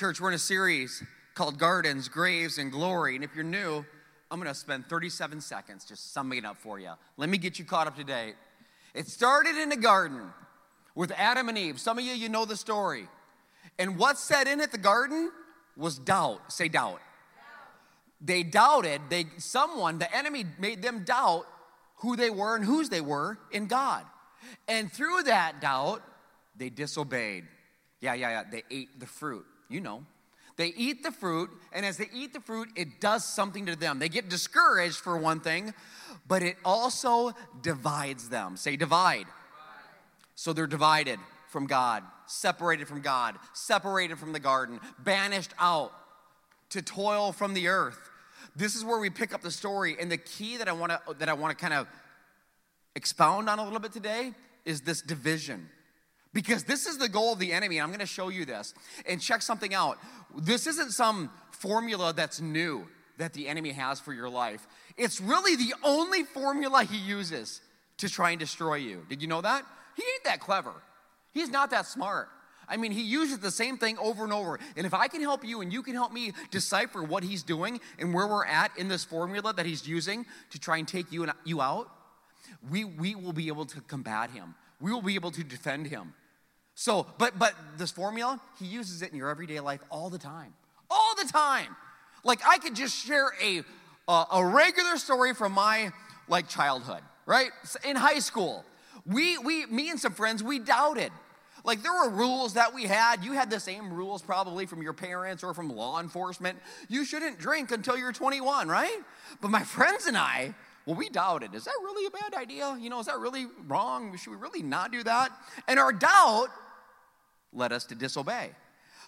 Church, we're in a series called Gardens, Graves, and Glory. And if you're new, I'm going to spend 37 seconds just summing it up for you. Let me get you caught up to date. It started in a garden with Adam and Eve. Some of you, you know the story. And what set in at the garden was doubt. Say doubt. doubt. They doubted, they someone, the enemy made them doubt who they were and whose they were in God. And through that doubt, they disobeyed. Yeah, yeah, yeah. They ate the fruit. You know. They eat the fruit, and as they eat the fruit, it does something to them. They get discouraged for one thing, but it also divides them. Say, divide. divide. So they're divided from God, separated from God, separated from the garden, banished out to toil from the earth. This is where we pick up the story, and the key that I want to that I want to kind of expound on a little bit today is this division. Because this is the goal of the enemy. I'm going to show you this. And check something out. This isn't some formula that's new that the enemy has for your life. It's really the only formula he uses to try and destroy you. Did you know that? He ain't that clever. He's not that smart. I mean, he uses the same thing over and over. And if I can help you and you can help me decipher what he's doing and where we're at in this formula that he's using to try and take you, and, you out, we, we will be able to combat him. We will be able to defend him. So, but but this formula, he uses it in your everyday life all the time. All the time. Like I could just share a a, regular story from my like childhood, right? In high school. We we me and some friends, we doubted. Like there were rules that we had. You had the same rules probably from your parents or from law enforcement. You shouldn't drink until you're 21, right? But my friends and I, well, we doubted. Is that really a bad idea? You know, is that really wrong? Should we really not do that? And our doubt led us to disobey.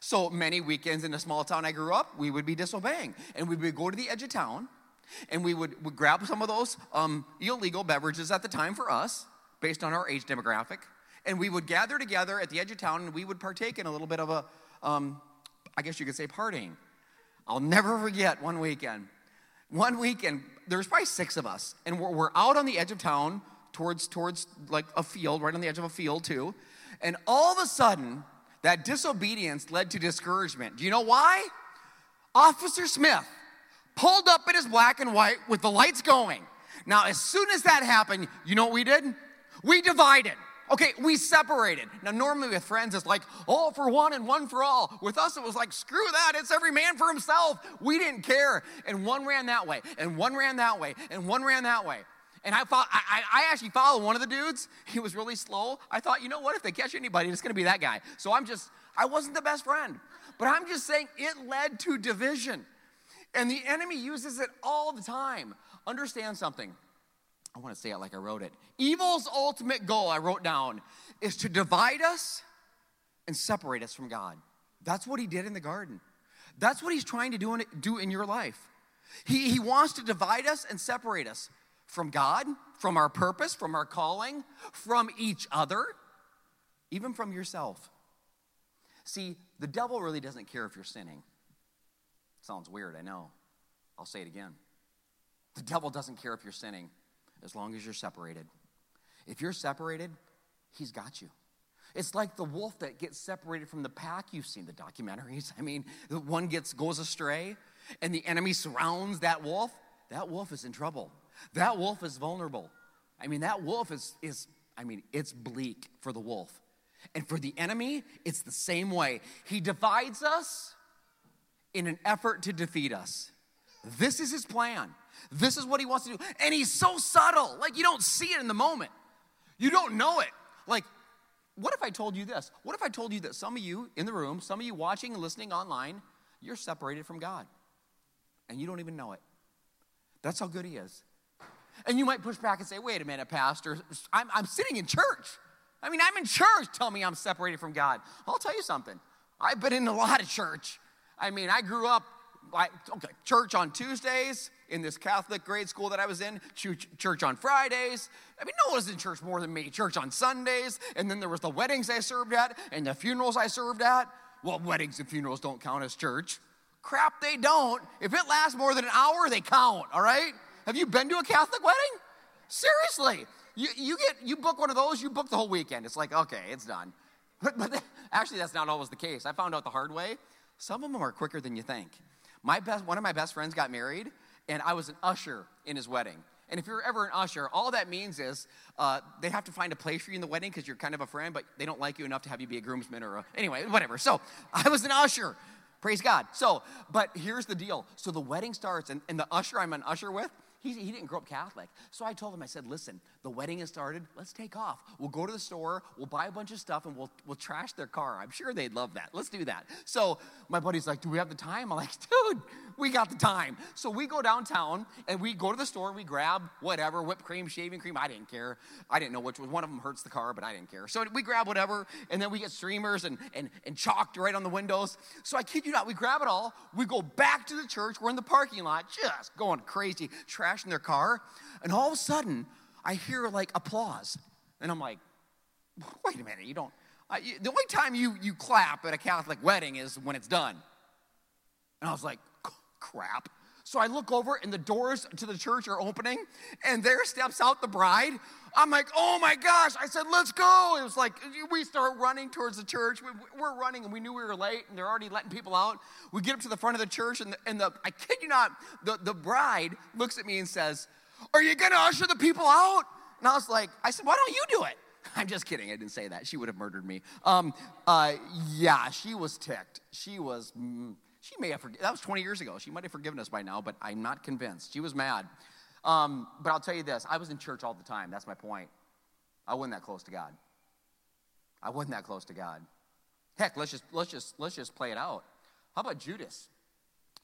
So many weekends in the small town I grew up, we would be disobeying. And we would go to the edge of town and we would, would grab some of those um, illegal beverages at the time for us, based on our age demographic. And we would gather together at the edge of town and we would partake in a little bit of a, um, I guess you could say, partying. I'll never forget one weekend. One weekend, there was probably six of us, and we're, we're out on the edge of town towards, towards like a field, right on the edge of a field too. And all of a sudden, that disobedience led to discouragement. Do you know why? Officer Smith pulled up in his black and white with the lights going. Now, as soon as that happened, you know what we did? We divided. Okay, we separated. Now, normally with friends, it's like all for one and one for all. With us, it was like, screw that, it's every man for himself. We didn't care. And one ran that way, and one ran that way, and one ran that way. And I, follow, I, I actually followed one of the dudes. He was really slow. I thought, you know what? If they catch anybody, it's going to be that guy. So I'm just, I wasn't the best friend. But I'm just saying it led to division. And the enemy uses it all the time. Understand something. I want to say it like I wrote it. Evil's ultimate goal, I wrote down, is to divide us and separate us from God. That's what he did in the garden. That's what he's trying to do in, do in your life. He, he wants to divide us and separate us from God, from our purpose, from our calling, from each other, even from yourself. See, the devil really doesn't care if you're sinning. Sounds weird, I know. I'll say it again. The devil doesn't care if you're sinning as long as you're separated. If you're separated, he's got you. It's like the wolf that gets separated from the pack. You've seen the documentaries. I mean, one gets goes astray and the enemy surrounds that wolf. That wolf is in trouble. That wolf is vulnerable. I mean, that wolf is, is I mean, it's bleak for the wolf. And for the enemy, it's the same way. He divides us in an effort to defeat us. This is his plan. This is what he wants to do. And he's so subtle. Like you don't see it in the moment. You don't know it. Like, what if I told you this? What if I told you that some of you in the room, some of you watching and listening online, you're separated from God and you don't even know it? That's how good he is. And you might push back and say, wait a minute, Pastor, I'm, I'm sitting in church. I mean, I'm in church. Tell me I'm separated from God. I'll tell you something. I've been in a lot of church. I mean, I grew up like okay, church on Tuesdays in this Catholic grade school that I was in, church on Fridays. I mean, no one was in church more than me. Church on Sundays, and then there was the weddings I served at and the funerals I served at. Well, weddings and funerals don't count as church. Crap, they don't. If it lasts more than an hour, they count, all right? Have you been to a Catholic wedding? Seriously. You, you get you book one of those, you book the whole weekend. It's like, okay, it's done. But, but actually, that's not always the case. I found out the hard way. Some of them are quicker than you think. My best, one of my best friends got married, and I was an usher in his wedding. And if you're ever an usher, all that means is uh, they have to find a place for you in the wedding because you're kind of a friend, but they don't like you enough to have you be a groomsman or a, anyway, whatever. So I was an usher. Praise God. So, but here's the deal. So the wedding starts, and, and the usher I'm an usher with, he, he didn't grow up Catholic. So I told him, I said, listen, the wedding has started. Let's take off. We'll go to the store, we'll buy a bunch of stuff, and we'll, we'll trash their car. I'm sure they'd love that. Let's do that. So my buddy's like, do we have the time? I'm like, dude, we got the time. So we go downtown and we go to the store and we grab whatever, whipped cream, shaving cream. I didn't care. I didn't know which was. One of them hurts the car, but I didn't care. So we grab whatever, and then we get streamers and, and, and chalked right on the windows. So I kid you not, we grab it all. We go back to the church. We're in the parking lot, just going crazy, trashing their car. And all of a sudden, I hear like applause. And I'm like, wait a minute, you don't. You, the only time you, you clap at a Catholic wedding is when it's done. And I was like, crap. So I look over and the doors to the church are opening and there steps out the bride. I'm like, oh my gosh. I said, let's go. It was like, we start running towards the church. We're running and we knew we were late and they're already letting people out. We get up to the front of the church and the, and the I kid you not, the, the bride looks at me and says, are you going to usher the people out? And I was like, I said, why don't you do it? I'm just kidding. I didn't say that. She would have murdered me. Um, uh, yeah, she was ticked. She was. Mm, she may have forgiven, that was 20 years ago. She might have forgiven us by now, but I'm not convinced. She was mad. Um, but I'll tell you this I was in church all the time. That's my point. I wasn't that close to God. I wasn't that close to God. Heck, let's just, let's just, let's just play it out. How about Judas?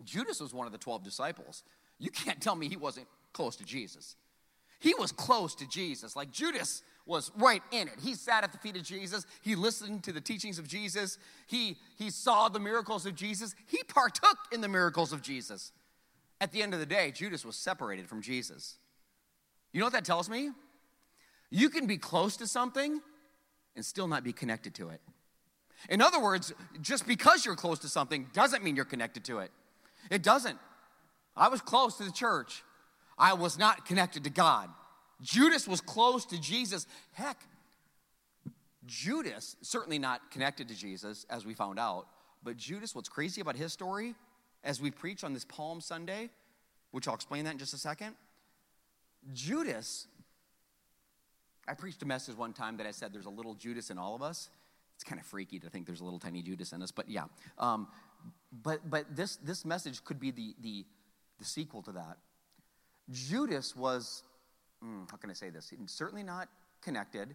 Judas was one of the 12 disciples. You can't tell me he wasn't close to Jesus. He was close to Jesus. Like Judas was right in it. He sat at the feet of Jesus. He listened to the teachings of Jesus. He, he saw the miracles of Jesus. He partook in the miracles of Jesus. At the end of the day, Judas was separated from Jesus. You know what that tells me? You can be close to something and still not be connected to it. In other words, just because you're close to something doesn't mean you're connected to it. It doesn't. I was close to the church, I was not connected to God. Judas was close to Jesus. Heck, Judas, certainly not connected to Jesus, as we found out, but Judas, what's crazy about his story, as we preach on this Palm Sunday, which I'll explain that in just a second, Judas, I preached a message one time that I said there's a little Judas in all of us. It's kind of freaky to think there's a little tiny Judas in us, but yeah. Um, but but this, this message could be the, the, the sequel to that. Judas was mm, how can I say this? Certainly not connected,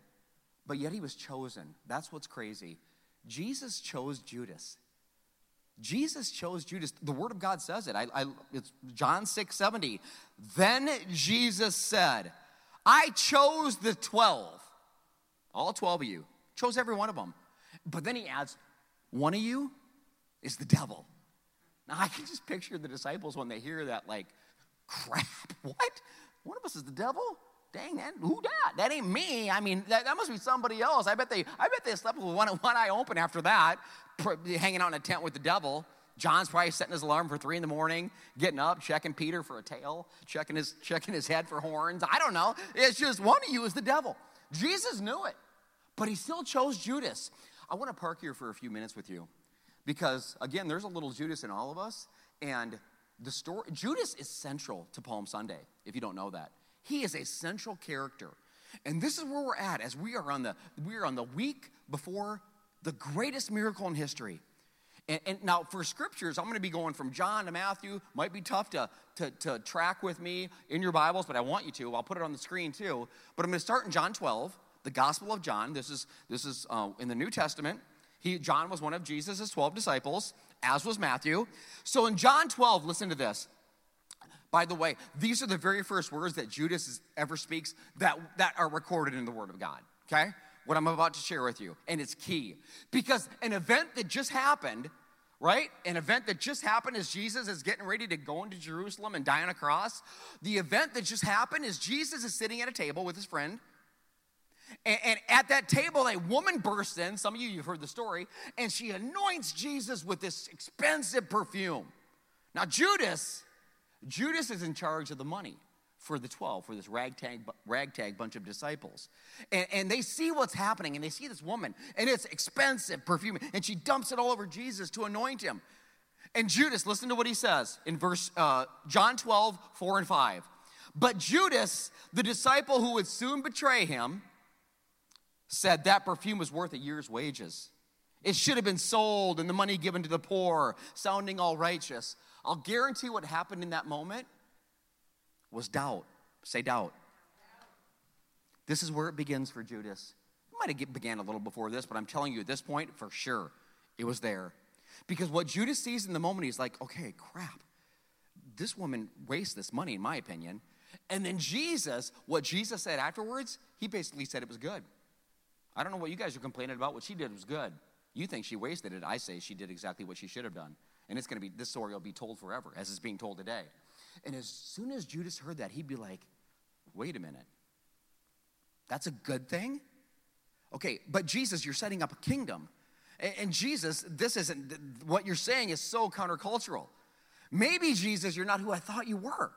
but yet he was chosen. That's what's crazy. Jesus chose Judas. Jesus chose Judas. The Word of God says it. I, I, it's John 6 70. Then Jesus said, I chose the 12, all 12 of you, chose every one of them. But then he adds, one of you is the devil. Now I can just picture the disciples when they hear that, like, crap, what? One of us is the devil? Dang, that, who that? That ain't me. I mean, that, that must be somebody else. I bet they, I bet they slept with one, one eye open after that, hanging out in a tent with the devil. John's probably setting his alarm for three in the morning, getting up, checking Peter for a tail, checking his, checking his head for horns. I don't know. It's just one of you is the devil. Jesus knew it, but he still chose Judas. I want to park here for a few minutes with you because, again, there's a little Judas in all of us, and the story, Judas is central to Palm Sunday, if you don't know that. He is a central character. And this is where we're at as we are on the, we are on the week before the greatest miracle in history. And, and, now for scriptures, I'm going to be going from John to Matthew. Might be tough to, to, to, track with me in your Bibles, but I want you to. I'll put it on the screen too. But I'm going to start in John 12, the Gospel of John. This is, this is uh, in the New Testament. He, John was one of Jesus' 12 disciples, as was Matthew. So in John 12, listen to this. By the way, these are the very first words that Judas ever speaks that, that are recorded in the Word of God, okay? What I'm about to share with you. And it's key. Because an event that just happened, right? An event that just happened as Jesus is getting ready to go into Jerusalem and die on a cross. The event that just happened is Jesus is sitting at a table with his friend and, and, at that table, a woman bursts in. Some of you, you've heard the story, and she anoints Jesus with this expensive perfume. Now, Judas, Judas is in charge of the money for the 12, for this ragtag, ragtag bunch of disciples. And, and they see what's happening, and they see this woman, and it's expensive perfume, and she dumps it all over Jesus to anoint him. And Judas, listen to what he says in verse uh, John 12, 4 and 5. But Judas, the disciple who would soon betray him, said that perfume was worth a year's wages. It should have been sold and the money given to the poor, sounding all righteous. I'll guarantee what happened in that moment was doubt. Say doubt. This is where it begins for Judas. It might have began a little before this, but I'm telling you at this point, for sure, it was there. Because what Judas sees in the moment, he's like, okay, crap. This woman wastes this money, in my opinion. And then Jesus, what Jesus said afterwards, he basically said it was good. I don't know what you guys are complaining about. What she did was good. You think she wasted it. I say she did exactly what she should have done. And it's going to be, this story will be told forever, as it's being told today. And as soon as Judas heard that, he'd be like, wait a minute. That's a good thing? Okay, but Jesus, you're setting up a kingdom. And Jesus, this isn't, what you're saying is so countercultural. Maybe, Jesus, you're not who I thought you were.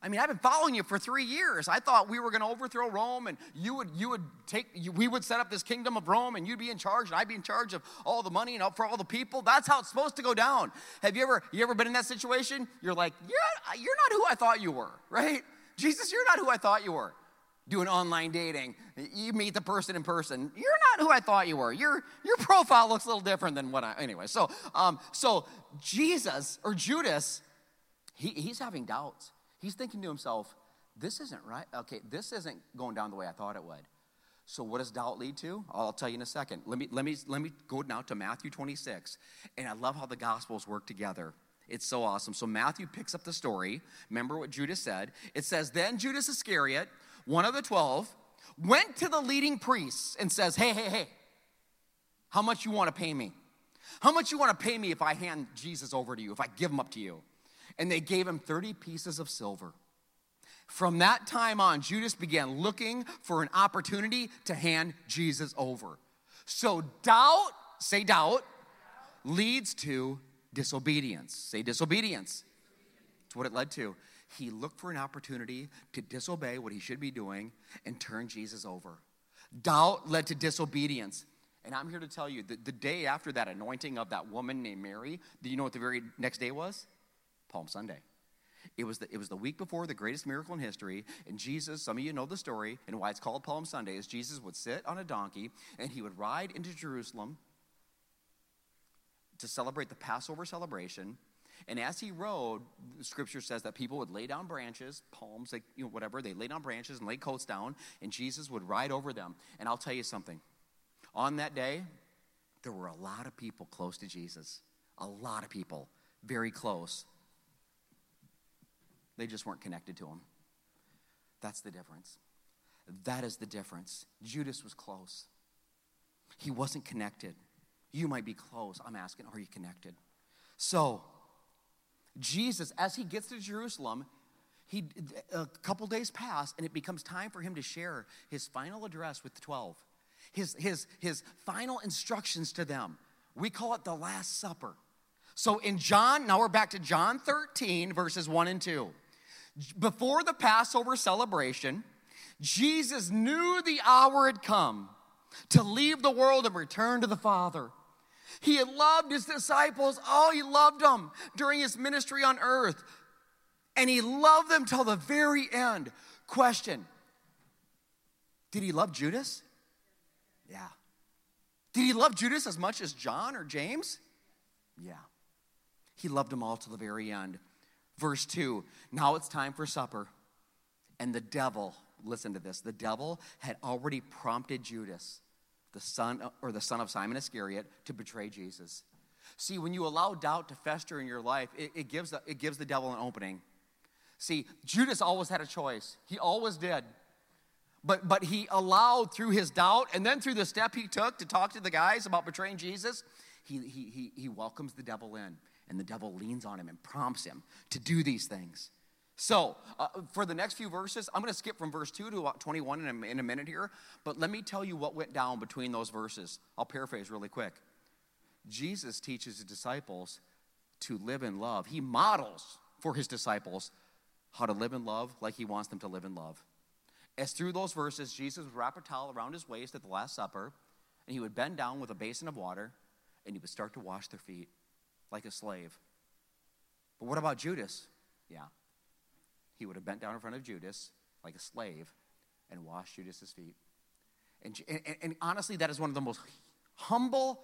I mean, I've been following you for three years. I thought we were going to overthrow Rome, and you would, you would take, you, we would set up this kingdom of Rome, and you'd be in charge, and I'd be in charge of all the money and for all the people. That's how it's supposed to go down. Have you ever, you ever been in that situation? You're like, you're, you're not who I thought you were, right? Jesus, you're not who I thought you were. Doing online dating, you meet the person in person. You're not who I thought you were. Your your profile looks a little different than what I. Anyway, so um, so Jesus or Judas, he, he's having doubts He's thinking to himself, this isn't right. Okay, this isn't going down the way I thought it would. So what does doubt lead to? I'll tell you in a second. Let me let me let me go now to Matthew 26. And I love how the gospels work together. It's so awesome. So Matthew picks up the story. Remember what Judas said? It says, Then Judas Iscariot, one of the twelve, went to the leading priests and says, Hey, hey, hey, how much you want to pay me? How much you want to pay me if I hand Jesus over to you, if I give him up to you? And they gave him 30 pieces of silver. From that time on, Judas began looking for an opportunity to hand Jesus over. So, doubt, say doubt, leads to disobedience. Say disobedience. It's what it led to. He looked for an opportunity to disobey what he should be doing and turn Jesus over. Doubt led to disobedience. And I'm here to tell you that the day after that anointing of that woman named Mary, do you know what the very next day was? Palm Sunday. It was, the, it was the week before the greatest miracle in history, and Jesus, some of you know the story, and why it's called Palm Sunday is Jesus would sit on a donkey and he would ride into Jerusalem to celebrate the Passover celebration. And as he rode, scripture says that people would lay down branches, palms, like, you know, whatever, they lay down branches and lay coats down, and Jesus would ride over them. And I'll tell you something. On that day, there were a lot of people close to Jesus. A lot of people, very close. They just weren't connected to him. That's the difference. That is the difference. Judas was close, he wasn't connected. You might be close. I'm asking, are you connected? So, Jesus, as he gets to Jerusalem, he, a couple days pass, and it becomes time for him to share his final address with the 12, his, his, his final instructions to them. We call it the Last Supper. So in John, now we're back to John 13, verses 1 and 2 before the Passover celebration, Jesus knew the hour had come to leave the world and return to the Father. He had loved his disciples. Oh, he loved them during his ministry on earth. And he loved them till the very end. Question Did he love Judas? Yeah. Did he love Judas as much as John or James? Yeah. He loved them all to the very end. Verse 2 Now it's time for supper. And the devil, listen to this, the devil had already prompted Judas, the son or the son of Simon Iscariot, to betray Jesus. See, when you allow doubt to fester in your life, it, it gives the, it gives the devil an opening. See, Judas always had a choice. He always did. But, but he allowed through his doubt and then through the step he took to talk to the guys about betraying Jesus, he, he, he, he welcomes the devil in and the devil leans on him and prompts him to do these things. So, uh, for the next few verses, I'm going to skip from verse 2 to about 21 in a, in a minute here, but let me tell you what went down between those verses. I'll paraphrase really quick. Jesus teaches his disciples to live in love. He models for his disciples how to live in love like he wants them to live in love. As through those verses, Jesus would wrap a towel around his waist at the Last Supper, and he would bend down with a basin of water, and he would start to wash their feet like a slave. But what about Judas? Yeah. He would have bent down in front of Judas like a slave and washed Judas's feet. And, and, and honestly, that is one of the most humble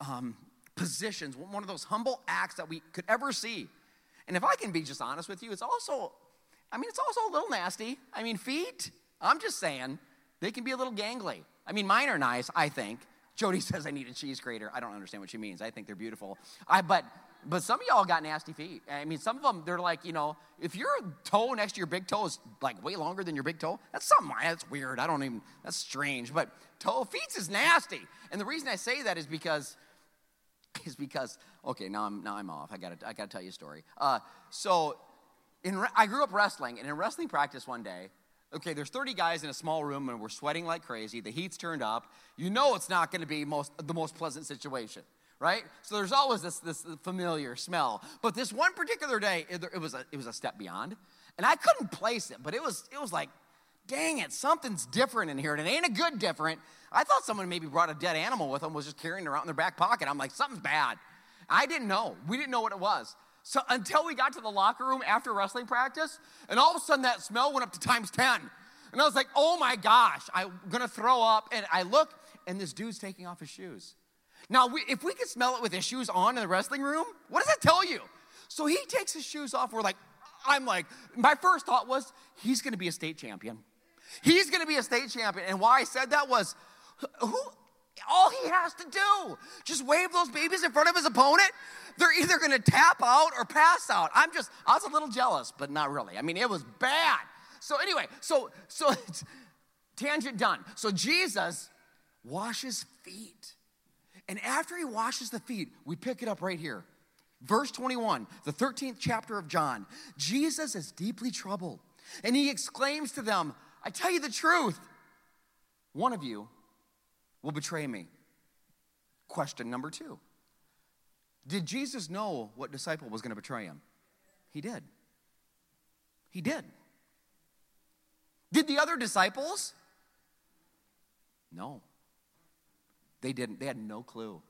um, positions, one of those humble acts that we could ever see. And if I can be just honest with you, it's also, I mean, it's also a little nasty. I mean, feet, I'm just saying, they can be a little gangly. I mean, mine are nice, I think. Jody says I need a cheese grater. I don't understand what she means. I think they're beautiful. I, but but some of y'all got nasty feet. I mean, some of them, they're like, you know, if your toe next to your big toe is like way longer than your big toe, that's something, that's weird. I don't even, that's strange. But toe, feet is nasty. And the reason I say that is because, is because, okay, now I'm, now I'm off. I gotta, I gotta tell you a story. Uh, so, in, I grew up wrestling, and in wrestling practice one day, okay, there's 30 guys in a small room and we're sweating like crazy. The heat's turned up. You know it's not going to be most, the most pleasant situation, right? So there's always this, this familiar smell. But this one particular day, it, it, was a, it was a step beyond. And I couldn't place it, but it was, it was like, dang it, something's different in here. And it ain't a good different. I thought someone maybe brought a dead animal with them, was just carrying it around in their back pocket. I'm like, something's bad. I didn't know. We didn't know what it was. So until we got to the locker room after wrestling practice, and all of a sudden that smell went up to times 10. And I was like, oh my gosh, I'm gonna throw up. And I look, and this dude's taking off his shoes. Now, we, if we could smell it with his shoes on in the wrestling room, what does that tell you? So he takes his shoes off. We're like, I'm like, my first thought was, he's gonna be a state champion. He's gonna be a state champion. And why I said that was, who, all he has to do, just wave those babies in front of his opponent. They're either going to tap out or pass out. I'm just, I was a little jealous, but not really. I mean, it was bad. So anyway, so so tangent done. So Jesus washes feet. And after he washes the feet, we pick it up right here. Verse 21, the 13th chapter of John. Jesus is deeply troubled, and he exclaims to them, I tell you the truth, one of you will betray me. Question number two Did Jesus know what disciple was going to betray him? He did. He did. Did the other disciples? No. They didn't. They had no clue.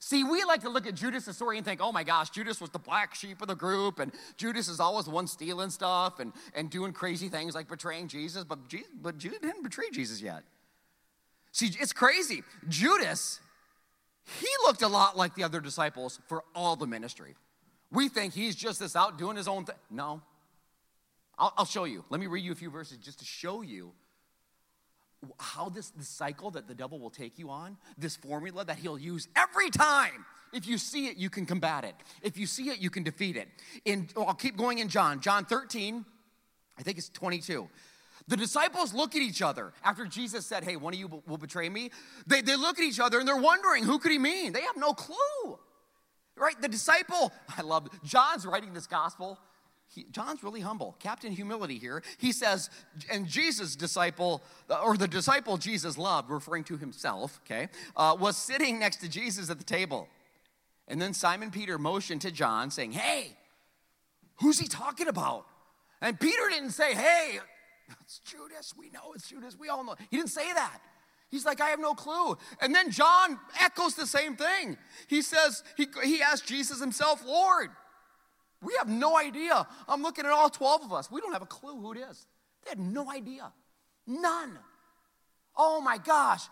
See, we like to look at Judas' story and think, oh my gosh, Judas was the black sheep of the group, and Judas is always the one stealing stuff and, and doing crazy things like betraying Jesus, but, Jesus, but Judas didn't betray Jesus yet. See, it's crazy. Judas, he looked a lot like the other disciples for all the ministry. We think he's just this out doing his own thing. No. I'll, I'll, show you. Let me read you a few verses just to show you how this, this cycle that the devil will take you on, this formula that he'll use every time. If you see it, you can combat it. If you see it, you can defeat it. In, I'll keep going in John. John 13, I think it's 22. The disciples look at each other after Jesus said, Hey, one of you will betray me. They, they look at each other and they're wondering, Who could he mean? They have no clue. Right? The disciple, I love, John's writing this gospel. He, John's really humble, Captain Humility here. He says, and Jesus' disciple, or the disciple Jesus loved, referring to himself, okay, uh, was sitting next to Jesus at the table. And then Simon Peter motioned to John, saying, Hey, who's he talking about? And Peter didn't say, Hey, it's Judas. We know it's Judas. We all know. He didn't say that. He's like, I have no clue. And then John echoes the same thing. He says, he, he asked Jesus himself, Lord, we have no idea. I'm looking at all 12 of us. We don't have a clue who it is. They had no idea. None. Oh my gosh.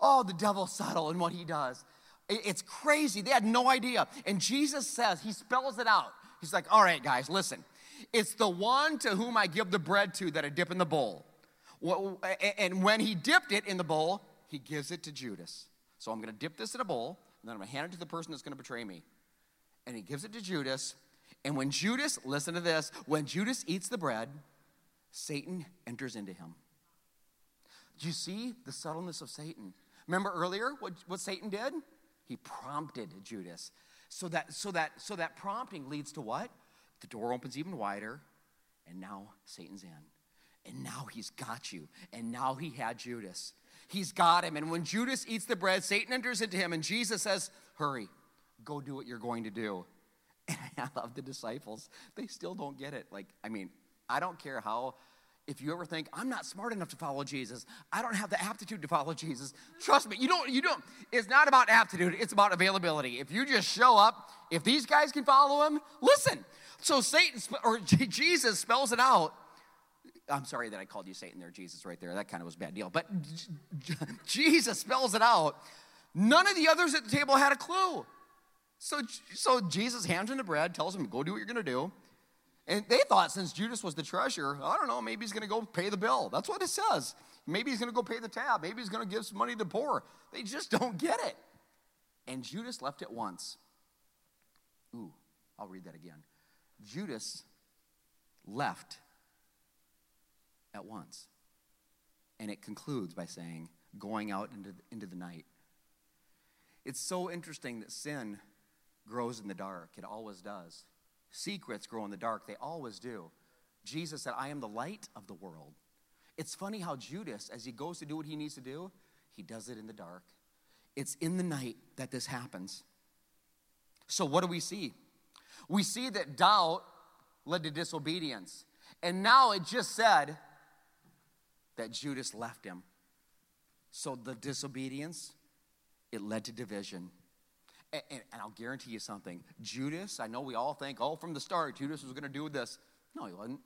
Oh, the devil's subtle in what he does. It's crazy. They had no idea. And Jesus says, He spells it out. He's like, All right, guys, listen. It's the one to whom I give the bread to that I dip in the bowl. And when he dipped it in the bowl, he gives it to Judas. So I'm going to dip this in a bowl, and then I'm going to hand it to the person that's going to betray me. And he gives it to Judas. And when Judas, listen to this, when Judas eats the bread, Satan enters into him. Do you see the subtleness of Satan? Remember earlier what, what Satan did? He prompted Judas. So that, so, that, so that prompting leads to what? The door opens even wider, and now Satan's in. And now he's got you. And now he had Judas. He's got him. And when Judas eats the bread, Satan enters into him, and Jesus says, Hurry, go do what you're going to do. And I love the disciples. They still don't get it. Like, I mean, I don't care how if you ever think I'm not smart enough to follow Jesus, I don't have the aptitude to follow Jesus. Trust me, you don't you don't it's not about aptitude, it's about availability. If you just show up, if these guys can follow him, listen. So Satan or Jesus spells it out. I'm sorry that I called you Satan there, Jesus, right there. That kind of was a bad deal. But Jesus spells it out. None of the others at the table had a clue. So, so Jesus hands him the bread, tells him, go do what you're going to do. And they thought since Judas was the treasurer, I don't know, maybe he's going to go pay the bill. That's what it says. Maybe he's going to go pay the tab. Maybe he's going to give some money to the poor. They just don't get it. And Judas left at once. Ooh, I'll read that again. Judas left at once. And it concludes by saying, going out into, into the night. It's so interesting that sin grows in the dark. It always does. Secrets grow in the dark, they always do. Jesus said, I am the light of the world. It's funny how Judas, as he goes to do what he needs to do, he does it in the dark. It's in the night that this happens. So, what do we see? We see that doubt led to disobedience. And now it just said that Judas left him. So, the disobedience, it led to division. And, and, and, I'll guarantee you something. Judas, I know we all think, oh, from the start, Judas was going to do this. No, he wasn't.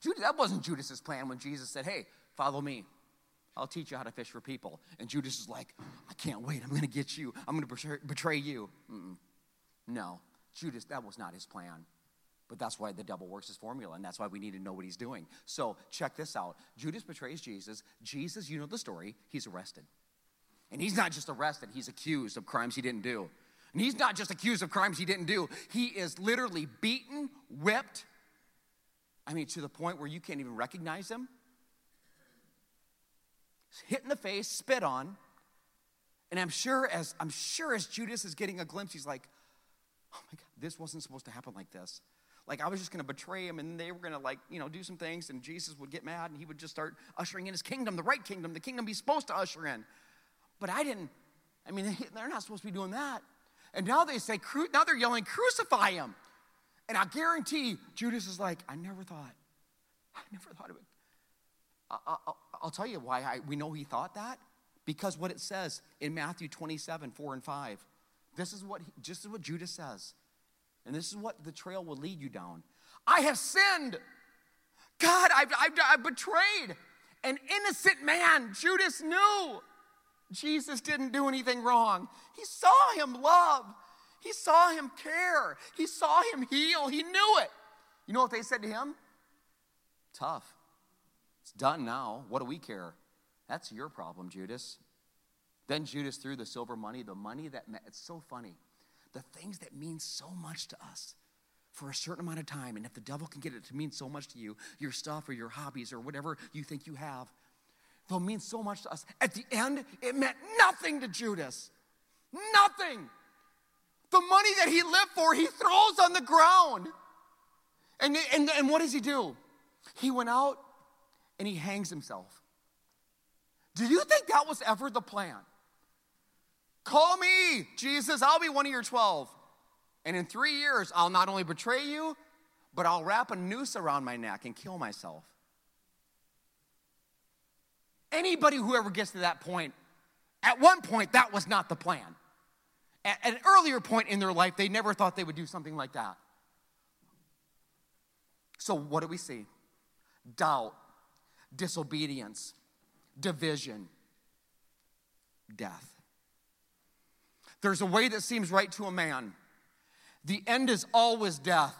Judas, that wasn't Judas's plan when Jesus said, hey, follow me. I'll teach you how to fish for people. And Judas is like, I can't wait. I'm going to get you. I'm going to betray, you. Mm-mm. No, Judas, that was not his plan. But that's why the devil works his formula, and that's why we need to know what he's doing. So check this out Judas betrays Jesus. Jesus, you know the story, he's arrested. And he's not just arrested, he's accused of crimes he didn't do. And he's not just accused of crimes he didn't do, he is literally beaten, whipped. I mean, to the point where you can't even recognize him. Hit in the face, spit on. And I'm sure as I'm sure as Judas is getting a glimpse, he's like, oh my God, this wasn't supposed to happen like this. Like I was just gonna betray him and they were gonna like, you know, do some things and Jesus would get mad and he would just start ushering in his kingdom, the right kingdom, the kingdom he's supposed to usher in. But I didn't, I mean, they're not supposed to be doing that. And now they say, now they're yelling, crucify him. And I guarantee Judas is like, I never thought, I never thought of it. I, will tell you why I, we know he thought that. Because what it says in Matthew 27, 4 and 5. This is what, just is what Judas says. And this is what the trail will lead you down. I have sinned. God, I've, I've, I've betrayed an innocent man. Judas knew. Jesus didn't do anything wrong. He saw him love, he saw him care, he saw him heal. He knew it. You know what they said to him? Tough. It's done now. What do we care? That's your problem, Judas. Then Judas threw the silver money, the money that. It's so funny. The things that mean so much to us for a certain amount of time, and if the devil can get it to mean so much to you, your stuff or your hobbies or whatever you think you have, they'll mean so much to us. At the end, it meant nothing to Judas. Nothing. The money that he lived for, he throws on the ground. And, and, and what does he do? He went out and he hangs himself. Do you think that was ever the plan? Call me, Jesus, I'll be one of your 12. And in three years, I'll not only betray you, but I'll wrap a noose around my neck and kill myself. Anybody who ever gets to that point, at one point, that was not the plan. At an earlier point in their life, they never thought they would do something like that. So, what do we see? Doubt, disobedience, division, death. There's a way that seems right to a man. The end is always death.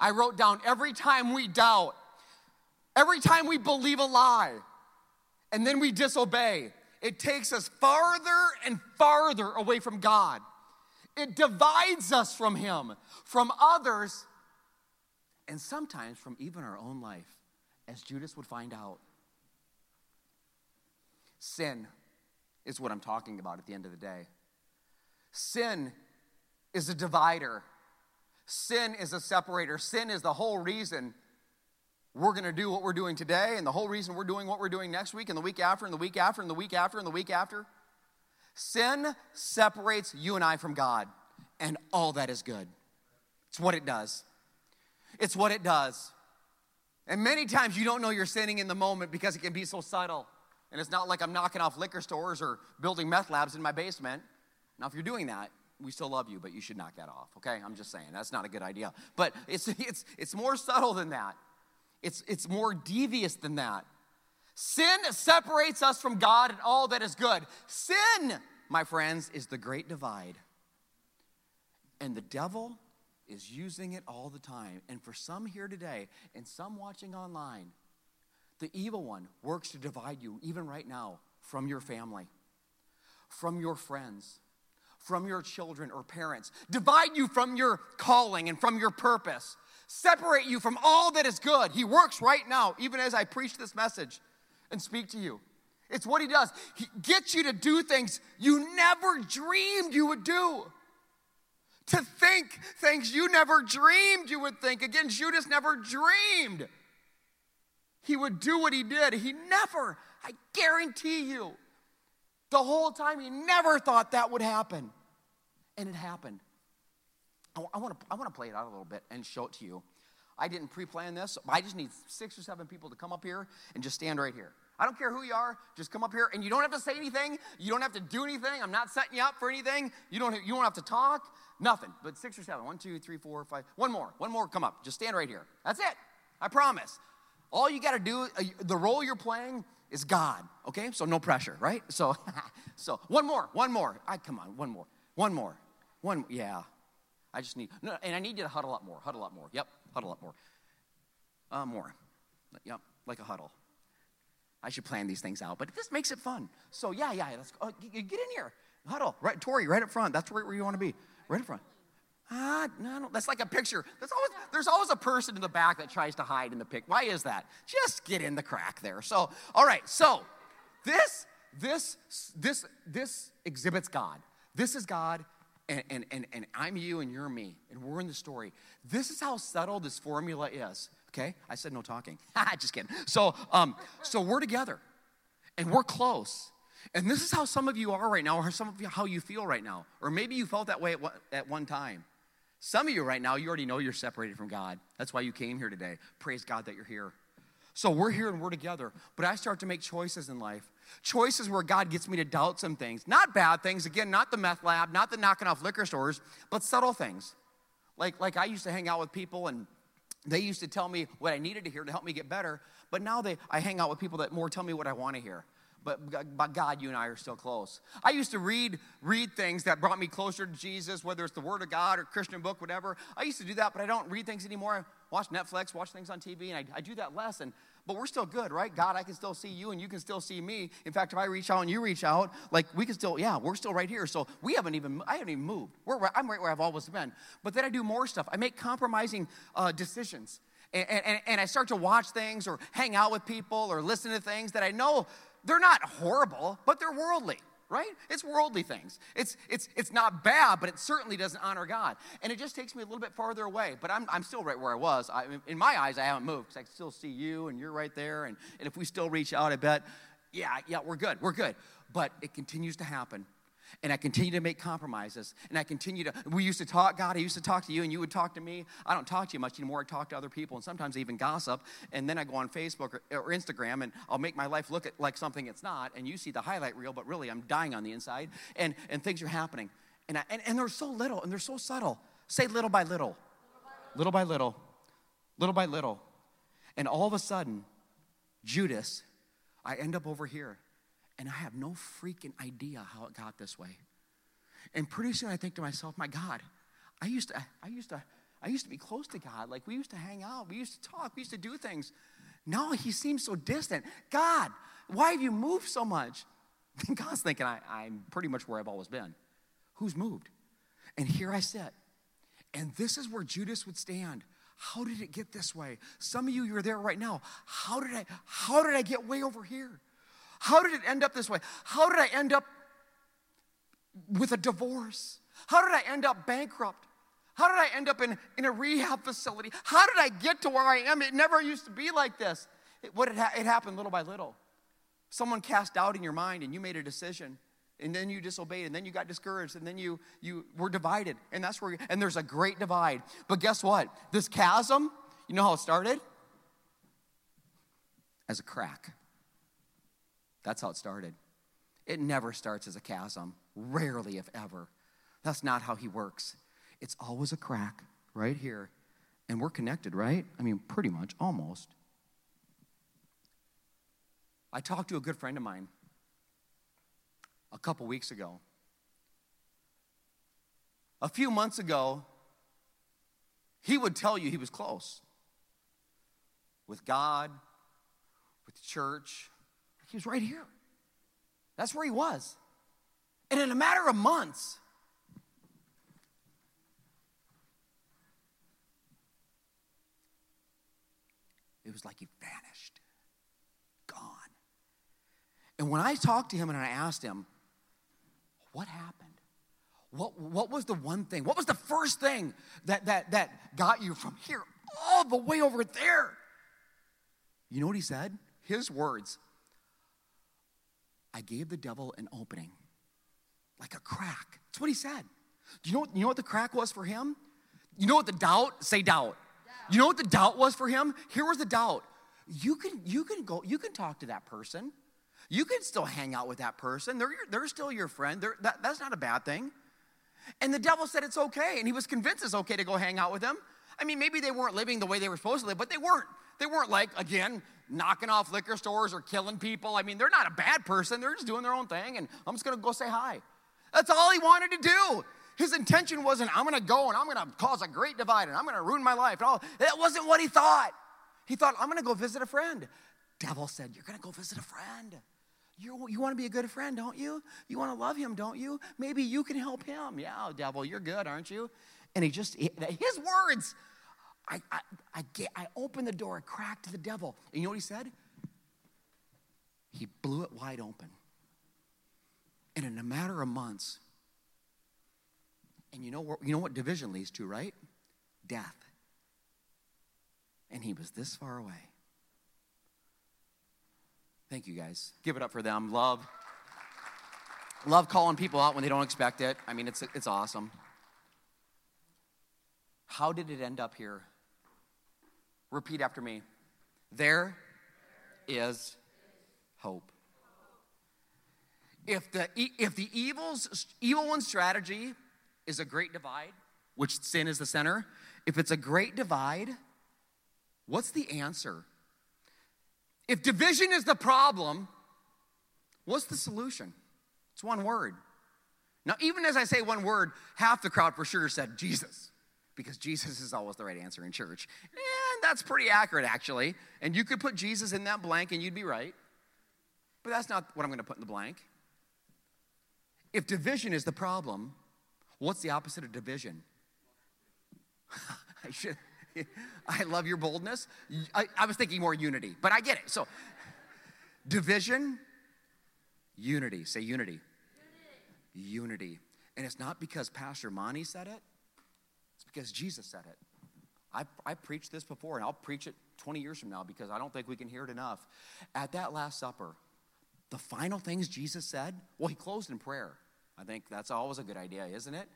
I wrote down every time we doubt, every time we believe a lie, and then we disobey, it takes us farther and farther away from God. It divides us from Him, from others, and sometimes from even our own life, as Judas would find out. Sin is what I'm talking about at the end of the day. Sin is a divider, sin is a separator, sin is the whole reason we're going to do what we're doing today, and the whole reason we're doing what we're doing next week, and the week after, and the week after, and the week after, and the week after. Sin separates you and I from God, and all that is good. It's what it does. It's what it does. And many times you don't know you're sinning in the moment because it can be so subtle. And it's not like I'm knocking off liquor stores or building meth labs in my basement. Now, if you're doing that, we still love you, but you should knock that off, okay? I'm just saying, that's not a good idea. But it's, it's, it's more subtle than that, it's, it's more devious than that. Sin separates us from God and all that is good. Sin, my friends, is the great divide. And the devil is using it all the time. And for some here today and some watching online, the evil one works to divide you, even right now, from your family, from your friends, from your children or parents, divide you from your calling and from your purpose, separate you from all that is good. He works right now, even as I preach this message and speak to you. It's what he does. He gets you to do things you never dreamed you would do. To think things you never dreamed you would think. Again, Judas never dreamed he would do what he did. He never, I guarantee you, the whole time, he never thought that would happen. And it happened. I, want to I want to play it out a little bit and show it to you. I didn't pre plan this. I just need six or seven people to come up here and just stand right here. I don't care who you are, just come up here and you don't have to say anything. You don't have to do anything. I'm not setting you up for anything. You don't, you don't have to talk, nothing. But six or seven. One, two, three, four, five. One more. One more, come up. Just stand right here. That's it. I promise. All you got to do, uh, the role you're playing is God, okay? So no pressure, right? So, so one more, one more. I come on, one more, one more, one. Yeah, I just need. No, and I need you to huddle up more, huddle up more. Yep, huddle up more. Uh, more. Yep, like a huddle. I should plan these things out, but this makes it fun. So yeah, yeah, let's go. Uh, get in here, huddle. Right, Tori, right up front. That's where, where you want to be, right up front. Ah, no, no, that's like a picture. There's always, there's always a person in the back that tries to hide in the pic. Why is that? Just get in the crack there. So, all right, so this, this, this, this exhibits God. This is God, and, and, and, and I'm you and you're me, and we're in the story. This is how subtle this formula is. Okay? I said no talking. Just kidding. So, um, so we're together, and we're close. And this is how some of you are right now, or some of you how you feel right now. Or maybe you felt that way at one, at one time. Some of you right now, you already know you're separated from God. That's why you came here today. Praise God that you're here. So we're here and we're together. But I start to make choices in life. Choices where God gets me to doubt some things. Not bad things, again, not the meth lab, not the knocking off liquor stores, but subtle things. Like, like I used to hang out with people and they used to tell me what I needed to hear to help me get better. But now they, I hang out with people that more tell me what I want to hear but, but God, you and I are still close. I used to read, read things that brought me closer to Jesus, whether it's the Word of God or Christian book, whatever. I used to do that, but I don't read things anymore. I watch Netflix, watch things on TV, and I, I do that less. And, but we're still good, right? God, I can still see you, and you can still see me. In fact, if I reach out and you reach out, like we can still, yeah, we're still right here. So we haven't even, I haven't even moved. We're, I'm right where I've always been. But then I do more stuff. I make compromising uh, decisions. And, and, and, I start to watch things or hang out with people or listen to things that I know they're not horrible, but they're worldly right? It's worldly things. It's, it's, it's not bad, but it certainly doesn't honor God. And it just takes me a little bit farther away, but I'm, I'm still right where I was. I, in my eyes, I haven't moved because I still see you and you're right there. And, and if we still reach out, I bet, yeah, yeah, we're good, we're good. But it continues to happen and I continue to make compromises. And I continue to, we used to talk, God, I used to talk to you, and you would talk to me. I don't talk to you much anymore. I talk to other people, and sometimes I even gossip. And then I go on Facebook or, or Instagram, and I'll make my life look like something it's not. And you see the highlight reel, but really I'm dying on the inside, and, and things are happening. And, I, and, and they're so little, and they're so subtle. Say little by little, little by little, little by little. And all of a sudden, Judas, I end up over here and I have no freaking idea how it got this way. And pretty soon I think to myself, my God, I used to, I used to, I used to be close to God. Like we used to hang out, we used to talk, we used to do things. Now he seems so distant. God, why have you moved so much? And God's thinking, I, I'm pretty much where I've always been. Who's moved? And here I sit. And this is where Judas would stand. How did it get this way? Some of you, you're there right now. How did I, how did I get way over here? How did it end up this way? How did I end up with a divorce? How did I end up bankrupt? How did I end up in, in a rehab facility? How did I get to where I am? It never used to be like this. It, what it, ha- it happened little by little. Someone cast doubt in your mind and you made a decision and then you disobeyed and then you got discouraged and then you you were divided and that's where and there's a great divide but guess what this chasm you know how it started as a crack. That's how it started. It never starts as a chasm, rarely, if ever. That's not how he works. It's always a crack right here. And we're connected, right? I mean, pretty much, almost. I talked to a good friend of mine a couple weeks ago. A few months ago, he would tell you he was close with God, with the church. He was right here. That's where he was. And in a matter of months, it was like he vanished, gone. And when I talked to him and I asked him, what happened? What, what was the one thing? What was the first thing that, that, that got you from here all the way over there? You know what he said? His words I gave the devil an opening, like a crack. That's what he said. Do you know, you know what the crack was for him? You know what the doubt? Say doubt. You know what the doubt was for him? Here was the doubt. You can, you can go, you can talk to that person. You can still hang out with that person. They're, your, they're still your friend. That, that's not a bad thing. And the devil said it's okay, and he was convinced it's okay to go hang out with them. I mean, maybe they weren't living the way they were supposed to live, but they weren't. They weren't like, again, knocking off liquor stores or killing people. I mean, they're not a bad person. They're just doing their own thing, and I'm just gonna go say hi. That's all he wanted to do. His intention wasn't, I'm gonna go and I'm gonna cause a great divide and I'm gonna ruin my life. all. That wasn't what he thought. He thought, I'm gonna go visit a friend. Devil said, You're gonna go visit a friend. You, you want to be a good friend, don't you? You want to love him, don't you? Maybe you can help him. Yeah, devil, you're good, aren't you? And he just, his words, I, I, I, get, I opened the door, I cracked to the devil. And you know what he said? He blew it wide open. And in a matter of months, and you know, what, you know what division leads to, right? Death. And he was this far away. Thank you guys. Give it up for them. Love. Love calling people out when they don't expect it. I mean, it's, it's awesome. How did it end up here? Repeat after me. There is hope. If the, if the evil's, evil one's strategy is a great divide, which sin is the center, if it's a great divide, what's the answer? If division is the problem, what's the solution? It's one word. Now, even as I say one word, half the crowd for sure said Jesus, because Jesus is always the right answer in church. And that's pretty accurate, actually. And you could put Jesus in that blank and you'd be right. But that's not what I'm going to put in the blank. If division is the problem, what's the opposite of division? I should. I love your boldness. I, I was thinking more unity, but I get it. So, division, unity. Say unity. unity. Unity. And it's not because Pastor Monty said it, because Jesus said it. I, I preached this before, and I'll preach it 20 years from now because I don't think we can hear it enough. At that Last Supper, the final things Jesus said, well, he closed in prayer. I think that's always a good idea, isn't it?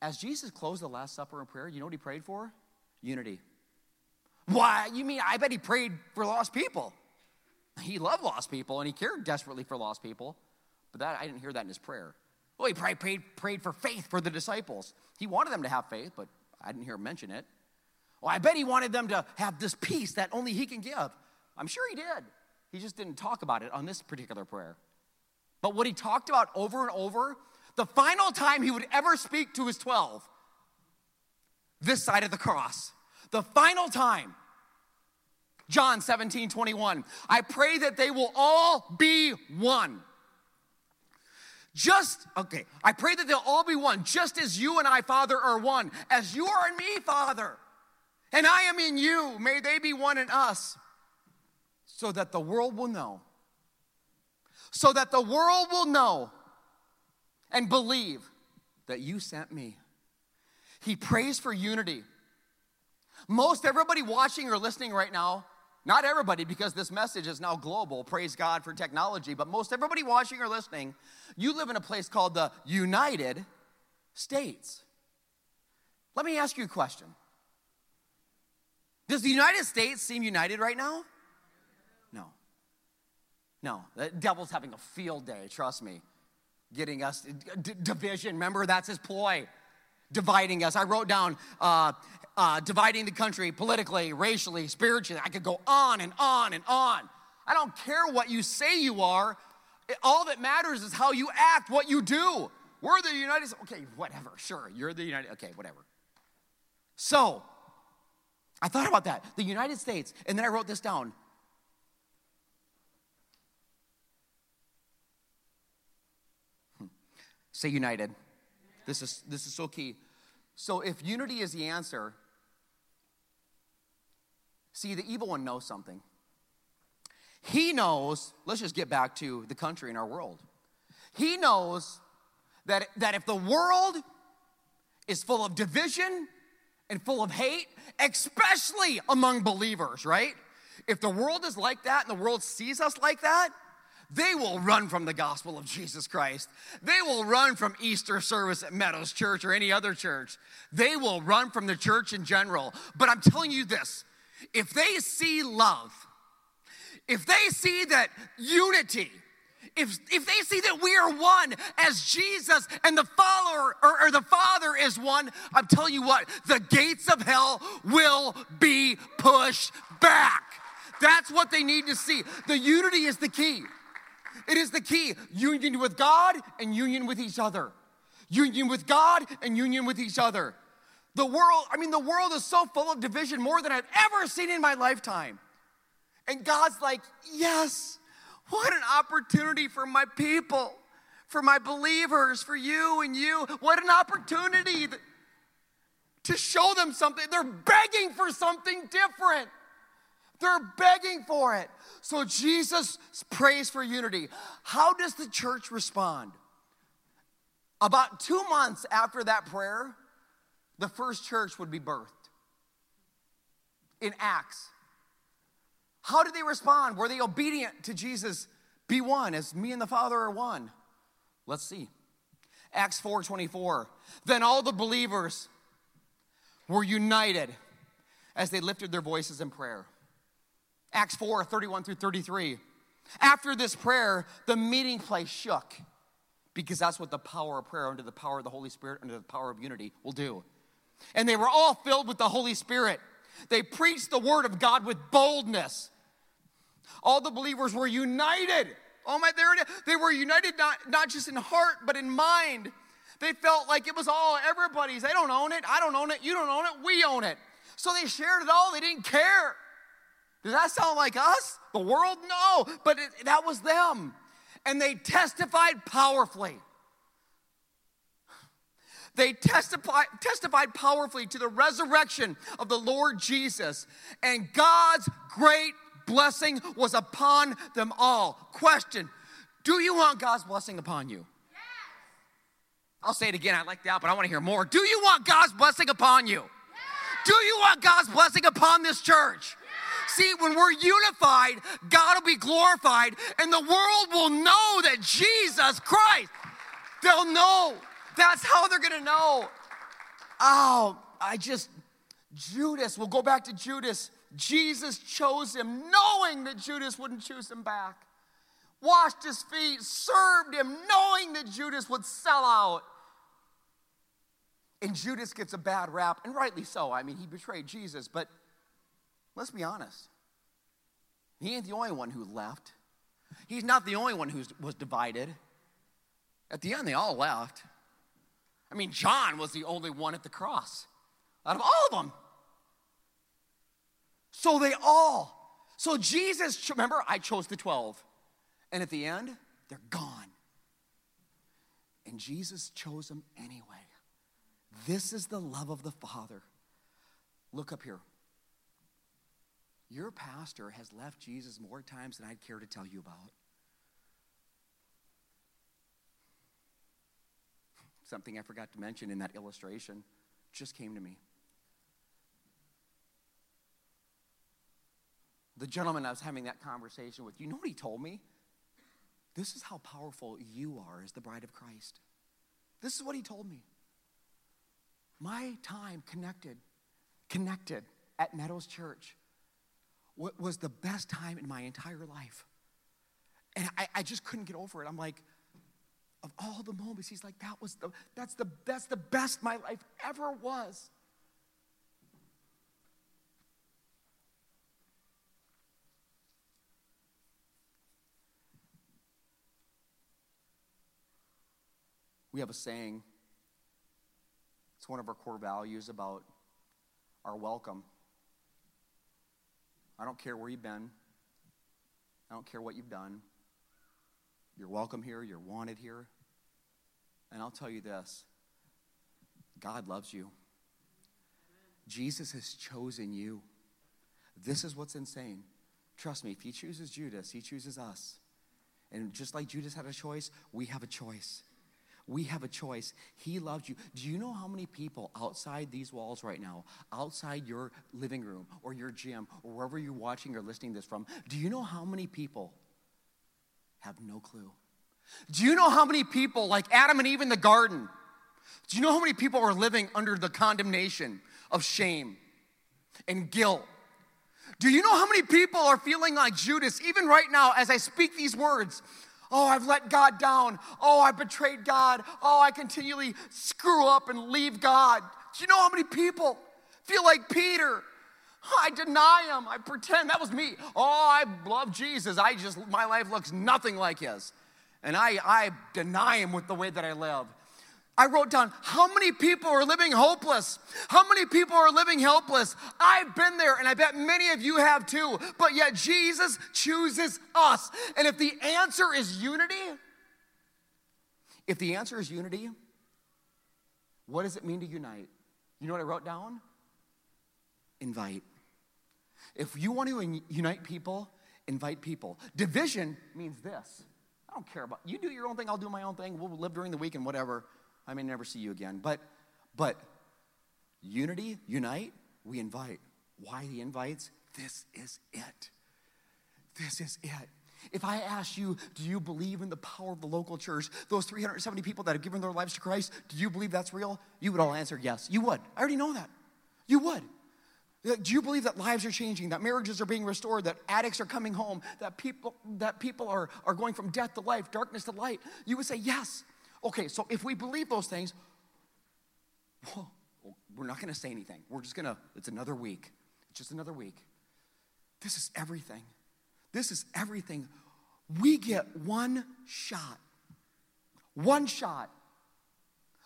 As Jesus closed the Last Supper in prayer, you know what he prayed for? Unity. Why? You mean I bet he prayed for lost people? He loved lost people and he cared desperately for lost people. But that I didn't hear that in his prayer. Well, he prayed, prayed, prayed for faith for the disciples. He wanted them to have faith, but I didn't hear him mention it. Well, I bet he wanted them to have this peace that only he can give. I'm sure he did. He just didn't talk about it on this particular prayer. But what he talked about over and over, the final time he would ever speak to his 12, this side of the cross. The final time. John 17, 21. I pray that they will all be one. Just, okay, I pray that they'll all be one, just as you and I, Father, are one. As you are in me, Father, and I am in you, may they be one in us, so that the world will know. So that the world will know and believe that you sent me. He prays for unity. Most everybody watching or listening right now, not everybody because this message is now global, praise God for technology, but most everybody watching or listening, you live in a place called the United States. Let me ask you a question. Does the United States seem united right now? No. No, the devil's having a field day, trust me. Getting us, d- division, remember, that's his ploy. Dividing us. I wrote down uh, uh, dividing the country politically, racially, spiritually. I could go on and on and on. I don't care what you say you are. All that matters is how you act, what you do. We're the United States. Okay, whatever, sure. You're the United, okay, whatever. So, I thought about that. The United States, and then I wrote this down. Hmm. Say united. This is this is so key. So if unity is the answer, see the evil one knows something. He knows, let's just get back to the country and our world. He knows that, that if the world is full of division and full of hate, especially among believers, right? If the world is like that and the world sees us like that, they will run from the gospel of Jesus Christ. They will run from Easter service at Meadows Church or any other church. They will run from the church in general. But I'm telling you this if they see love, if they see that unity, if, if they see that we are one as Jesus and the follower or, or, the Father is one, I'm telling you what, the gates of hell will be pushed back. That's what they need to see. The unity is the key. It is the key. Union with God and union with each other. Union with God and union with each other. The world, I mean, the world is so full of division more than I've ever seen in my lifetime. And God's like, yes, what an opportunity for my people, for my believers, for you and you. What an opportunity to show them something. They're begging for something different. They're begging for it. So Jesus prays for unity. How does the church respond? About two months after that prayer, the first church would be birthed in Acts. How did they respond? Were they obedient to Jesus? Be one as me and the Father are one. Let's see. Acts 4:24. Then all the believers were united as they lifted their voices in prayer. Acts 4, 31 through 33. After this prayer, the meeting place shook because that's what the power of prayer under the power of the Holy Spirit, under the power of unity will do. And they were all filled with the Holy Spirit. They preached the word of God with boldness. All the believers were united. Oh my, there it is. They were united not, not just in heart, but in mind. They felt like it was all everybody's. They don't own it. I don't own it. You don't own it. We own it. So they shared it all. They didn't care. Does that sound like us? The world? No, but it, that was them. And they testified powerfully. They testified, testified powerfully to the resurrection of the Lord Jesus, and God's great blessing was upon them all. Question Do you want God's blessing upon you? Yes. I'll say it again. I like that, but I want to hear more. Do you want God's blessing upon you? Yes. Do you want God's blessing upon this church? See, when we're unified, God will be glorified, and the world will know that Jesus Christ, they'll know. That's how they're gonna know. Oh, I just, Judas, we'll go back to Judas. Jesus chose him knowing that Judas wouldn't choose him back. Washed his feet, served him, knowing that Judas would sell out. And Judas gets a bad rap, and rightly so. I mean, he betrayed Jesus, but Let's be honest. He ain't the only one who left. He's not the only one who was divided. At the end, they all left. I mean, John was the only one at the cross out of all of them. So they all. So Jesus, remember, I chose the 12. And at the end, they're gone. And Jesus chose them anyway. This is the love of the Father. Look up here. Your pastor has left Jesus more times than I'd care to tell you about. Something I forgot to mention in that illustration just came to me. The gentleman I was having that conversation with, you know what he told me? This is how powerful you are as the bride of Christ. This is what he told me. My time connected, connected at Meadows Church was the best time in my entire life. And I, I just couldn't get over it. I'm like, of all the moments, he's like, that was the, that's the, that's the best my life ever was. We have a saying, it's one of our core values about our welcome. I don't care where you've been, I don't care what you've done. You're welcome here, you're wanted here. And I'll tell you this God loves you. Jesus has chosen you. This is what's insane. Trust me, if he chooses Judas, he chooses us. And just like Judas had a choice, we have a choice. We have a choice. He loves you. Do you know how many people outside these walls right now, outside your living room or your gym or wherever you're watching or listening this from, do you know how many people have no clue? Do you know how many people, like Adam and Eve in the garden, do you know how many people are living under the condemnation of shame and guilt? Do you know how many people are feeling like Judas, even right now as I speak these words? Oh, I've let God down. Oh, I betrayed God. Oh, I continually screw up and leave God. Do you know how many people feel like Peter? I deny him. I pretend that was me. Oh, I love Jesus. I just, my life looks nothing like his. And I, I deny him with the way that I live. I wrote down how many people are living hopeless? How many people are living helpless? I've been there, and I bet many of you have too, but yet Jesus chooses us. And if the answer is unity, if the answer is unity, what does it mean to unite? You know what I wrote down? Invite. If you want to unite people, invite people. Division means this I don't care about you do your own thing, I'll do my own thing. We'll live during the week and whatever. I may never see you again. But, but unity, unite, we invite. Why the invites? This is it. This is it. If I ask you, do you believe in the power of the local church? Those 370 people that have given their lives to Christ, do you believe that's real? You would all answer yes. You would. I already know that. You would. Do you believe that lives are changing, that marriages are being restored, that addicts are coming home, that people, that people are, are going from death to life, darkness to light? You would say yes. Okay, so if we believe those things, well, we're not going to say anything. We're just going to, it's another week. It's just another week. This is everything. This is everything. We get one shot. One shot.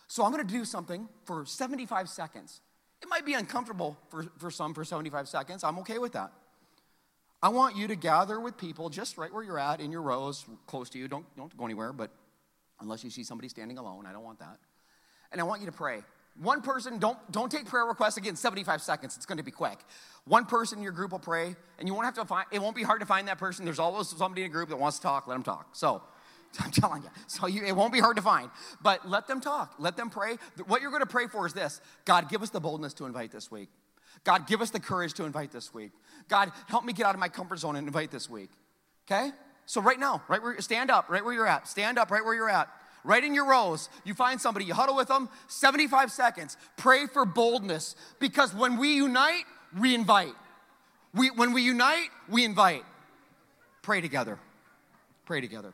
So I'm going to do something for 75 seconds. It might be uncomfortable for, for some for 75 seconds. I'm okay with that. I want you to gather with people just right where you're at in your rows, close to you. Don't, don't go anywhere, but unless you see somebody standing alone. I don't want that. And I want you to pray. One person, don't, don't take prayer requests again, 75 seconds. It's going to be quick. One person in your group will pray, and you won't have to find, it won't be hard to find that person. There's always somebody in a group that wants to talk, let them talk. So, I'm telling you. So you, it won't be hard to find. But let them talk. Let them pray. What you're going to pray for is this God, give us the boldness to invite this week. God, give us the courage to invite this week. God, help me get out of my comfort zone and invite this week. Okay? So right now, right where stand up, right where you're at. Stand up right where you're at. Right in your rows, you find somebody, you huddle with them, 75 seconds. Pray for boldness because when we unite, we invite. We, when we unite, we invite. Pray together. Pray together.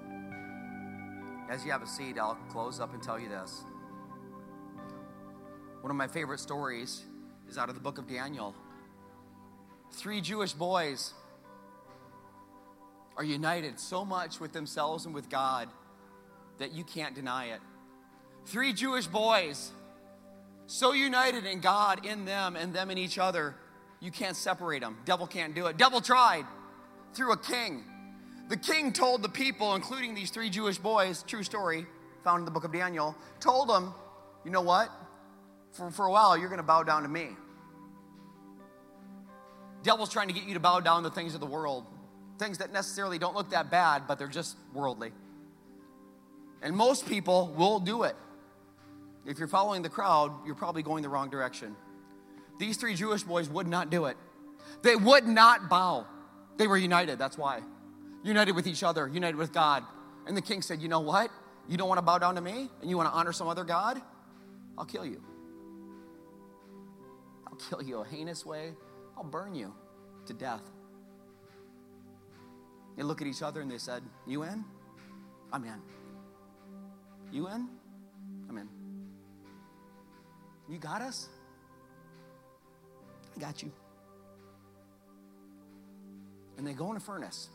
As you have a seat, I'll close up and tell you this. One of my favorite stories is out of the book of Daniel. Three Jewish boys are united so much with themselves and with God that you can't deny it. Three Jewish boys so united in God, in them, and them in each other, you can't separate them. Devil can't do it. Devil tried through a king. The king told the people, including these three Jewish boys, true story, found in the book of Daniel, told them, you know what? For, for a while, you're going to bow down to me. Devil's trying to get you to bow down to things of the world, things that necessarily don't look that bad, but they're just worldly. And most people will do it. If you're following the crowd, you're probably going the wrong direction. These three Jewish boys would not do it. They would not bow. They were united, that's why. United with each other, united with God. And the king said, You know what? You don't want to bow down to me and you want to honor some other God? I'll kill you. I'll kill you a heinous way. I'll burn you to death. They look at each other and they said, You in? I'm in. You in? I'm in. You got us? I got you. And they go in a furnace.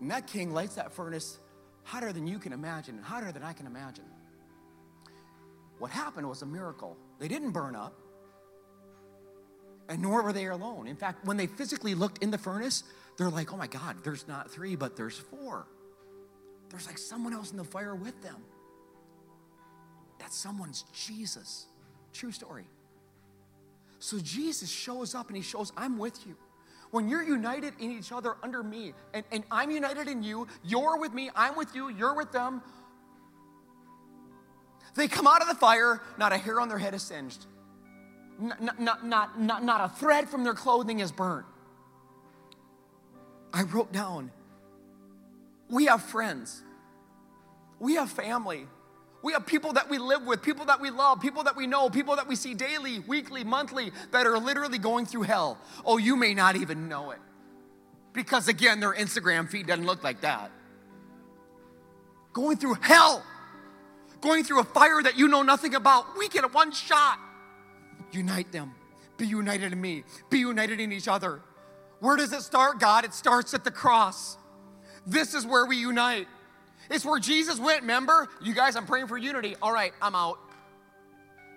And that king lights that furnace hotter than you can imagine, and hotter than I can imagine. What happened was a miracle. They didn't burn up, and nor were they alone. In fact, when they physically looked in the furnace, they're like, oh my God, there's not three, but there's four. There's like someone else in the fire with them. That someone's Jesus. True story. So Jesus shows up and he shows, I'm with you. When you're united in each other under me, and, and I'm united in you, you're with me, I'm with you, you're with them. They come out of the fire, not a hair on their head is singed, not, not, not, not, not a thread from their clothing is burnt. I wrote down, we have friends, we have family, we have people that we live with, people that we love, people that we know, people that we see daily, weekly, monthly, that are literally going through hell. Oh, you may not even know it. Because again, their Instagram feed doesn't look like that. Going through hell, going through a fire that you know nothing about. We get one shot. Unite them. Be united in me. Be united in each other. Where does it start, God? It starts at the cross. This is where we unite. It's where Jesus went, remember? You guys, I'm praying for unity. All right, I'm out.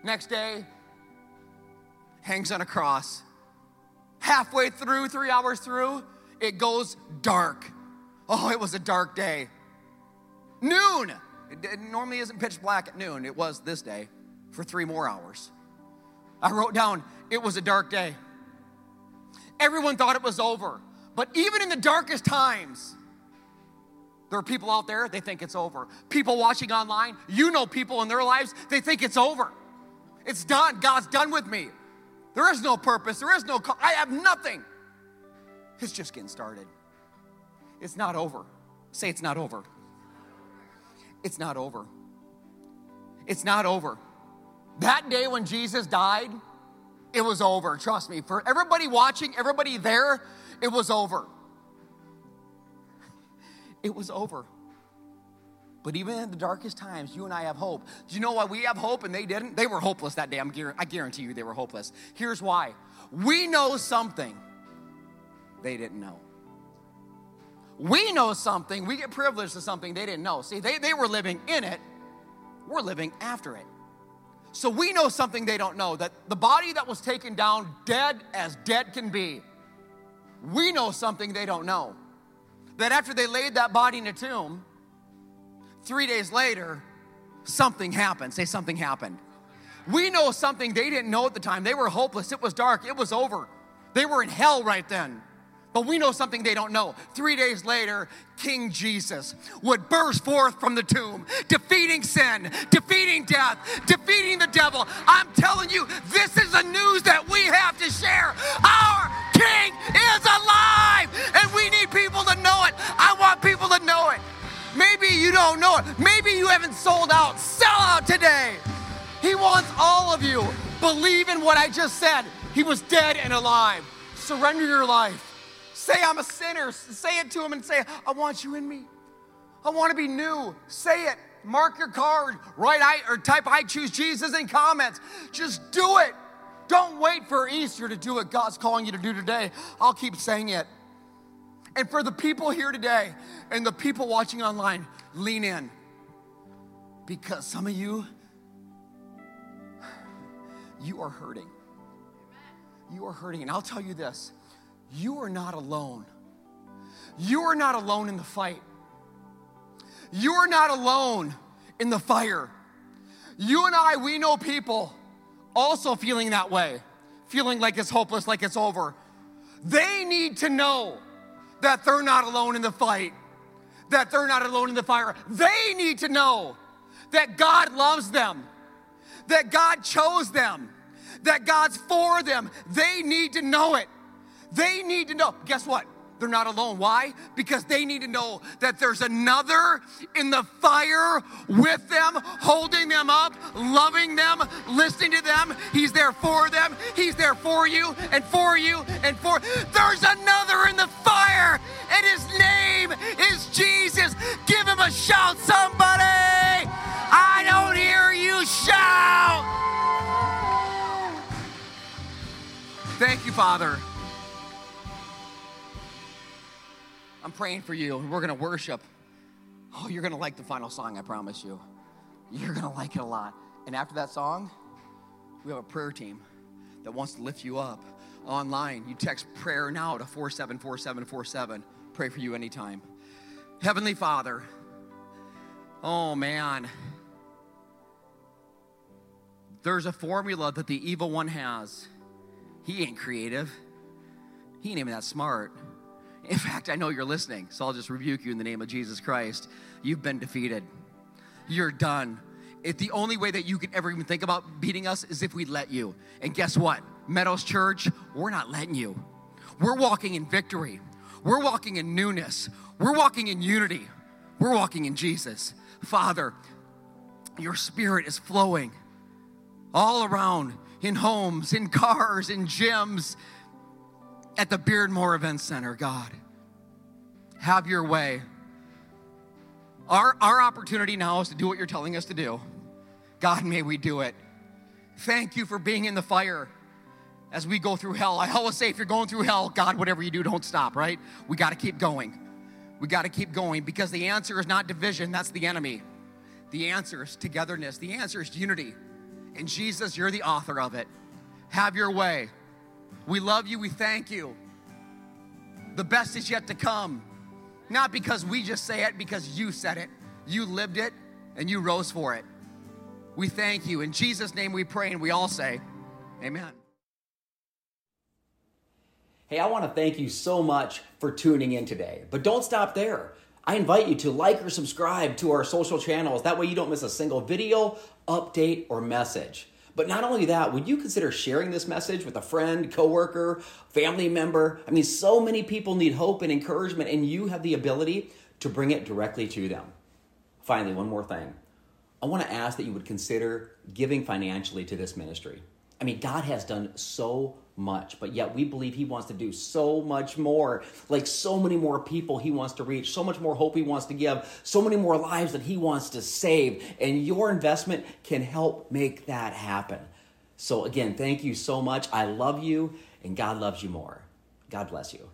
Next day, hangs on a cross. Halfway through, three hours through, it goes dark. Oh, it was a dark day. Noon. It, normally isn't pitch black at noon. It was this day for three more hours. I wrote down, it was a dark day. Everyone thought it was over. But even in the darkest times, there are people out there, they think it's over. People watching online, you know people in their lives, they think it's over. It's done. God's done with me. There is no purpose. There is no, I have nothing. It's just getting started. It's not over. Say it's not over. It's not over. It's not over. That day when Jesus died, it was over. Trust me. For everybody watching, everybody there, it was over it was over. But even in the darkest times, you and I have hope. Do you know why we have hope and they didn't? They were hopeless that day. I'm, I guarantee you they were hopeless. Here's why we know something they didn't know. We know something, we get privileged to something they didn't know. See, they, they were living in it, we're living after it. So we know something they don't know that the body that was taken down, dead as dead can be, we know something they don't know that after they laid that body in a tomb, three days later, something happened. Say something happened. We know something they didn't know at the time. They were hopeless. It was dark. It was over. They were in hell right then. But we know something they don't know. Three days later, King Jesus would burst forth from the tomb, defeating sin, defeating death, defeating the devil. I'm telling you, this is the news that we have to share. Our King is alive, and we need people to know it. I want people to know it. Maybe you don't know it. Maybe you haven't sold out. Sell out today. He wants all of you. Believe in what I just said. He was dead and alive. Surrender your life. Say, I'm a sinner. Say it to him and say, I want you in me. I want to be new. Say it. Mark your card. Write I or type I choose Jesus in comments. Just do it. Don't wait for Easter to do what God's calling you to do today. I'll keep saying it. And for the people here today and the people watching online, lean in. Because some of you, you are hurting. You are hurting. And I'll tell you this you are not alone. You are not alone in the fight. You are not alone in the fire. You and I, we know people also feeling that way, feeling like it's hopeless, like it's over. They need to know that they're not alone in the fight, that they're not alone in the fire. They need to know that God loves them, that God chose them, that God's for them. They need to know it. They need to know. Guess what? They're not alone. Why? Because they need to know that there's another in the fire with them, holding them up, loving them, listening to them. He's there for them. He's there for you and for you and for. There's another in the fire, and his name is Jesus. Give him a shout, somebody. I don't hear you shout. Thank you, Father. I'm praying for you, and we're going to worship. Oh, you're going to like the final song, I promise you. You're going to like it a lot. And after that song, we have a prayer team that wants to lift you up online. You text prayer now to 474747. Pray for you anytime. Heavenly Father, oh man, there's a formula that the evil one has. He ain't creative, he ain't even that smart. In fact, I know you're listening, so I'll just rebuke you in the name of Jesus Christ. You've been defeated. You're done. If the only way that you could ever even think about beating us is if we let you. And guess what? Meadows Church, we're not letting you. We're walking in victory. We're walking in newness. We're walking in unity. We're walking in Jesus. Father, your spirit is flowing all around in homes, in cars, in gyms, at the Beardmore Event Center, God. Have your way. Our, our opportunity now is to do what you're telling us to do. God, may we do it. Thank you for being in the fire as we go through hell. I always say, if you're going through hell, God, whatever you do, don't stop, right? We got to keep going. We got to keep going because the answer is not division, that's the enemy. The answer is togetherness, the answer is unity. And Jesus, you're the author of it. Have your way. We love you, we thank you. The best is yet to come. Not because we just say it, because you said it. You lived it and you rose for it. We thank you. In Jesus' name we pray and we all say, Amen. Hey, I want to thank you so much for tuning in today. But don't stop there. I invite you to like or subscribe to our social channels. That way you don't miss a single video, update, or message. But not only that, would you consider sharing this message with a friend, coworker, family member? I mean, so many people need hope and encouragement, and you have the ability to bring it directly to them. Finally, one more thing. I want to ask that you would consider giving financially to this ministry. I mean, God has done so much, but yet we believe He wants to do so much more. Like so many more people He wants to reach, so much more hope He wants to give, so many more lives that He wants to save. And your investment can help make that happen. So, again, thank you so much. I love you, and God loves you more. God bless you.